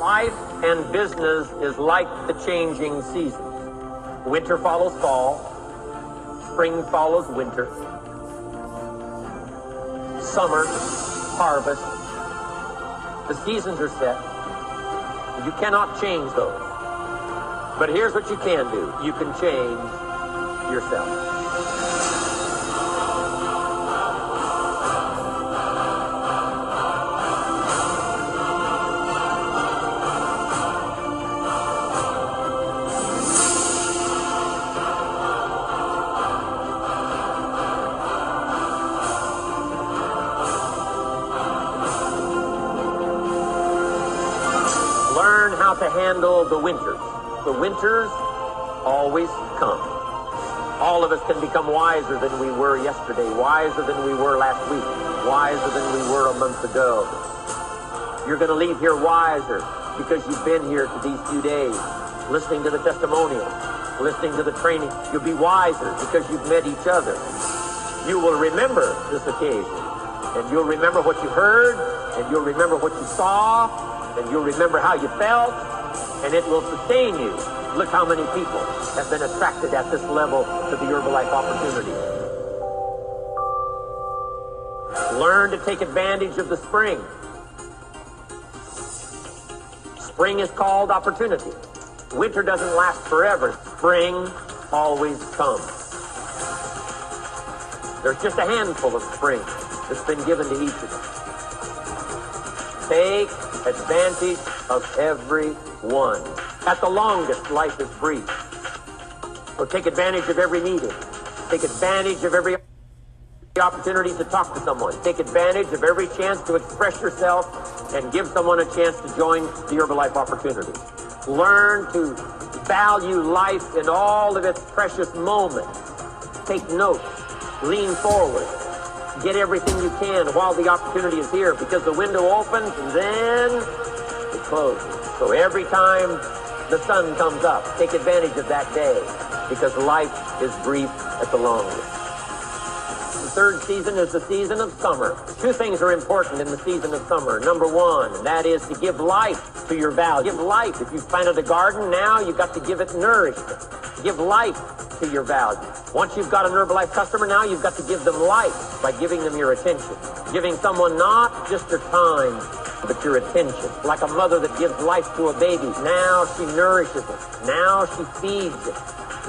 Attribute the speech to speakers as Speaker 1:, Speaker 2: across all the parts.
Speaker 1: Life and business is like the changing seasons. Winter follows fall, spring follows winter, summer, harvest. The seasons are set. You cannot change those. But here's what you can do you can change yourself. Learn how to handle the winters. The winters always come. All of us can become wiser than we were yesterday, wiser than we were last week, wiser than we were a month ago. You're going to leave here wiser because you've been here for these few days, listening to the testimonials, listening to the training. You'll be wiser because you've met each other. You will remember this occasion, and you'll remember what you heard, and you'll remember what you saw, and you'll remember how you felt, and it will sustain you. Look how many people have been attracted at this level to the Herbalife opportunity. Learn to take advantage of the spring. Spring is called opportunity. Winter doesn't last forever. Spring always comes. There's just a handful of spring that's been given to each of us. Take advantage of every one. At the longest, life is brief. So take advantage of every meeting. Take advantage of every opportunity to talk to someone. Take advantage of every chance to express yourself and give someone a chance to join the Herbalife opportunity. Learn to value life in all of its precious moments. Take notes. Lean forward. Get everything you can while the opportunity is here because the window opens and then it closes. So every time the sun comes up, take advantage of that day because life is brief at the longest. Third season is the season of summer. Two things are important in the season of summer. Number one, and that is to give life to your value. Give life. If you've planted a garden, now you've got to give it nourishment. Give life to your value. Once you've got an Herbalife customer, now you've got to give them life by giving them your attention. Giving someone not just their time, but your attention. Like a mother that gives life to a baby. Now she nourishes it. Now she feeds it.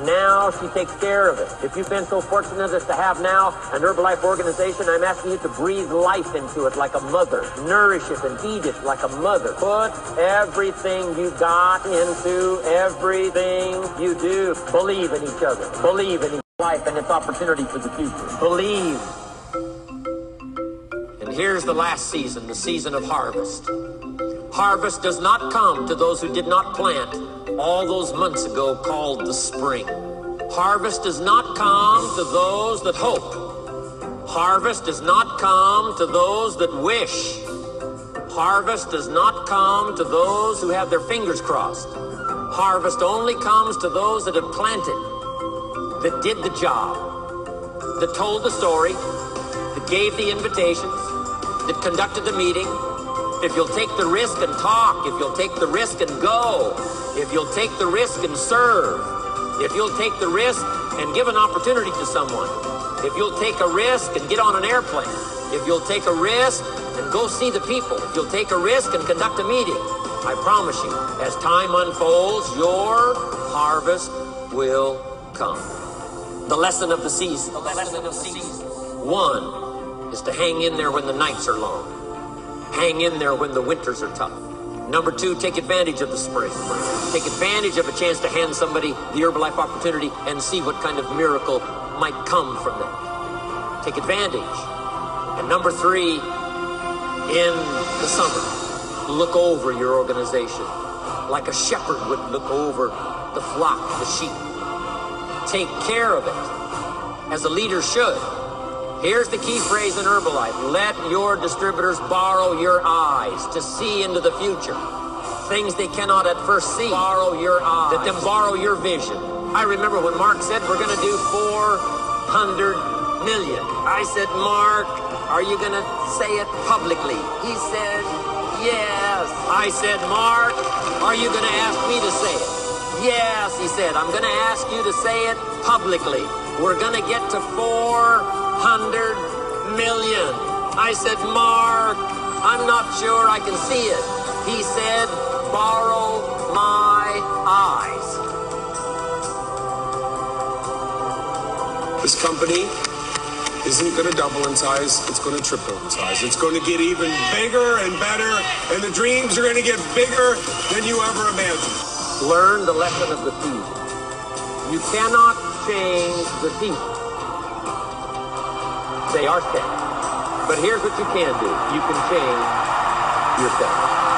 Speaker 1: Now she takes care of it. If you've been so fortunate as to have now an Herbalife organization, I'm asking you to breathe life into it like a mother. Nourish it and feed it like a mother. Put everything you got into everything you do. Believe in each other. Believe in life and its opportunity for the future. Believe. And here's the last season, the season of harvest. Harvest does not come to those who did not plant all those months ago called the spring. Harvest does not come to those that hope. Harvest does not come to those that wish. Harvest does not come to those who have their fingers crossed. Harvest only comes to those that have planted, that did the job, that told the story, that gave the invitations, that conducted the meeting, if you'll take the risk and talk, if you'll take the risk and go, if you'll take the risk and serve, if you'll take the risk and give an opportunity to someone, if you'll take a risk and get on an airplane, if you'll take a risk and go see the people, if you'll take a risk and conduct a meeting, I promise you, as time unfolds, your harvest will come. The lesson of the season. The lesson of the season. One is to hang in there when the nights are long. Hang in there when the winters are tough. Number two, take advantage of the spring. Take advantage of a chance to hand somebody the Herbalife opportunity and see what kind of miracle might come from that. Take advantage. And number three, in the summer, look over your organization like a shepherd would look over the flock, the sheep. Take care of it as a leader should. Here's the key phrase in Herbalife. Let your distributors borrow your eyes to see into the future. Things they cannot at first see. Borrow your eyes. Let them borrow your vision. I remember when Mark said we're going to do 400 million. I said, Mark, are you going to say it publicly? He said, yes. I said, Mark, are you going to ask me to say it? Yes, he said, I'm going to ask you to say it publicly. We're going to get to 400 million. I said, Mark, I'm not sure I can see it. He said, borrow my eyes.
Speaker 2: This company isn't going to double in size, it's going to triple in size. It's going to get even bigger and better, and the dreams are going to get bigger than you ever imagined.
Speaker 1: Learn the lesson of the season. You cannot change the season. They are set. But here's what you can do. You can change yourself.